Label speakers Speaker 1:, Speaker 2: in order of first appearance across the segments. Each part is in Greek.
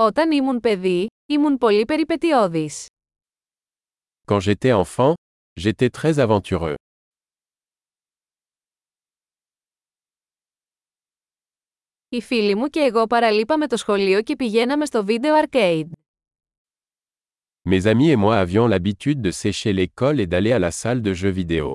Speaker 1: Όταν ήμουν παιδί, ήμουν πολύ περιπετειώδης.
Speaker 2: Quand j'étais enfant, j'étais très aventureux.
Speaker 1: Οι φίλοι μου και εγώ παραλείπαμε το σχολείο και πηγαίναμε στο βίντεο arcade.
Speaker 2: Mes amis et moi avions l'habitude de sécher l'école et d'aller à la salle de jeux vidéo.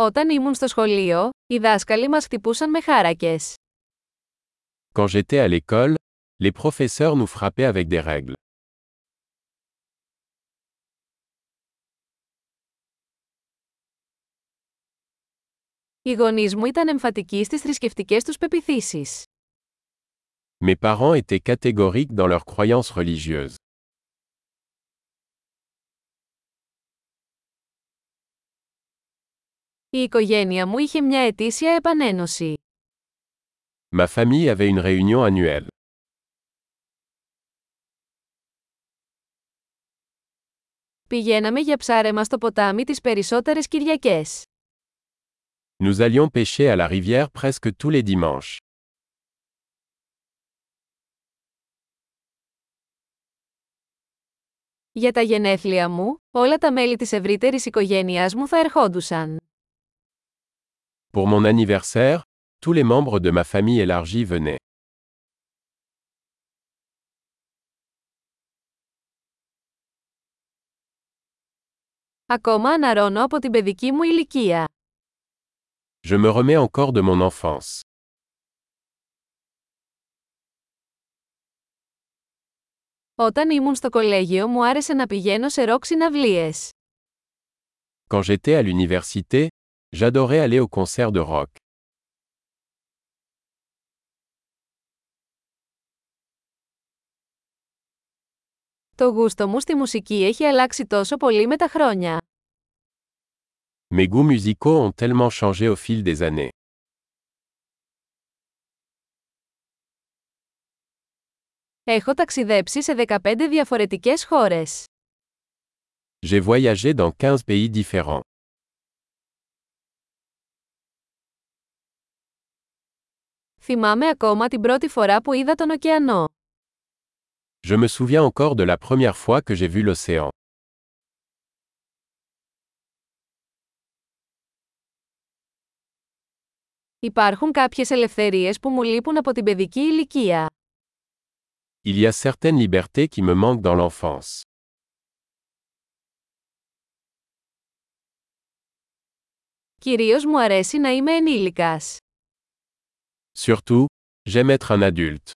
Speaker 1: Όταν ήμουν στο σχολείο, οι δάσκαλοι μας χτυπούσαν με χάρακες.
Speaker 2: Quand j'étais à l'école, les professeurs nous frappaient avec des règles.
Speaker 1: Οι γονείς μου ήταν εμφατικοί στις θρησκευτικές τους πεπιθήσεις.
Speaker 2: Mes parents étaient catégoriques dans leurs croyances religieuses.
Speaker 1: Η οικογένεια μου είχε μια ετήσια επανένωση.
Speaker 2: Ma famille avait une réunion annuelle.
Speaker 1: Πηγαίναμε για ψάρεμα στο ποτάμι τις περισσότερες Κυριακές.
Speaker 2: Nous allions pêcher à la rivière presque tous les dimanches.
Speaker 1: Για τα γενέθλια μου, όλα τα μέλη της ευρύτερης οικογένειάς μου θα ερχόντουσαν.
Speaker 2: Pour mon anniversaire, tous les membres de ma famille élargie venaient.
Speaker 1: Ακόμα αναρώνω από την παιδική μου ηλικία.
Speaker 2: Je me remets encore de mon enfance.
Speaker 1: Όταν ήμουν στο κολέγιο μου άρεσε να πηγαίνω σε ροκ συναυλίες.
Speaker 2: Quand j'étais à l'université, j'adorais aller au concert de rock.
Speaker 1: Το γούστο μου στη μουσική έχει αλλάξει τόσο πολύ με τα χρόνια.
Speaker 2: Mes goûts musicaux ont tellement changé au fil des années.
Speaker 1: Έχω ταξιδέψει σε 15 διαφορετικές χώρες.
Speaker 2: J'ai voyagé dans 15 pays différents.
Speaker 1: Θυμάμαι ακόμα την πρώτη φορά που είδα τον ωκεανό.
Speaker 2: Je me souviens encore de la première fois que j'ai vu l'océan.
Speaker 1: Υπάρχουν κάποιες ελευθερίες που μου λείπουν από την παιδική ηλικία.
Speaker 2: Il y a certaines libertés qui me manquent dans l'enfance.
Speaker 1: Κυρίως μου αρέσει να είμαι ενήλικας.
Speaker 2: Surtout, j'aime être un adulte.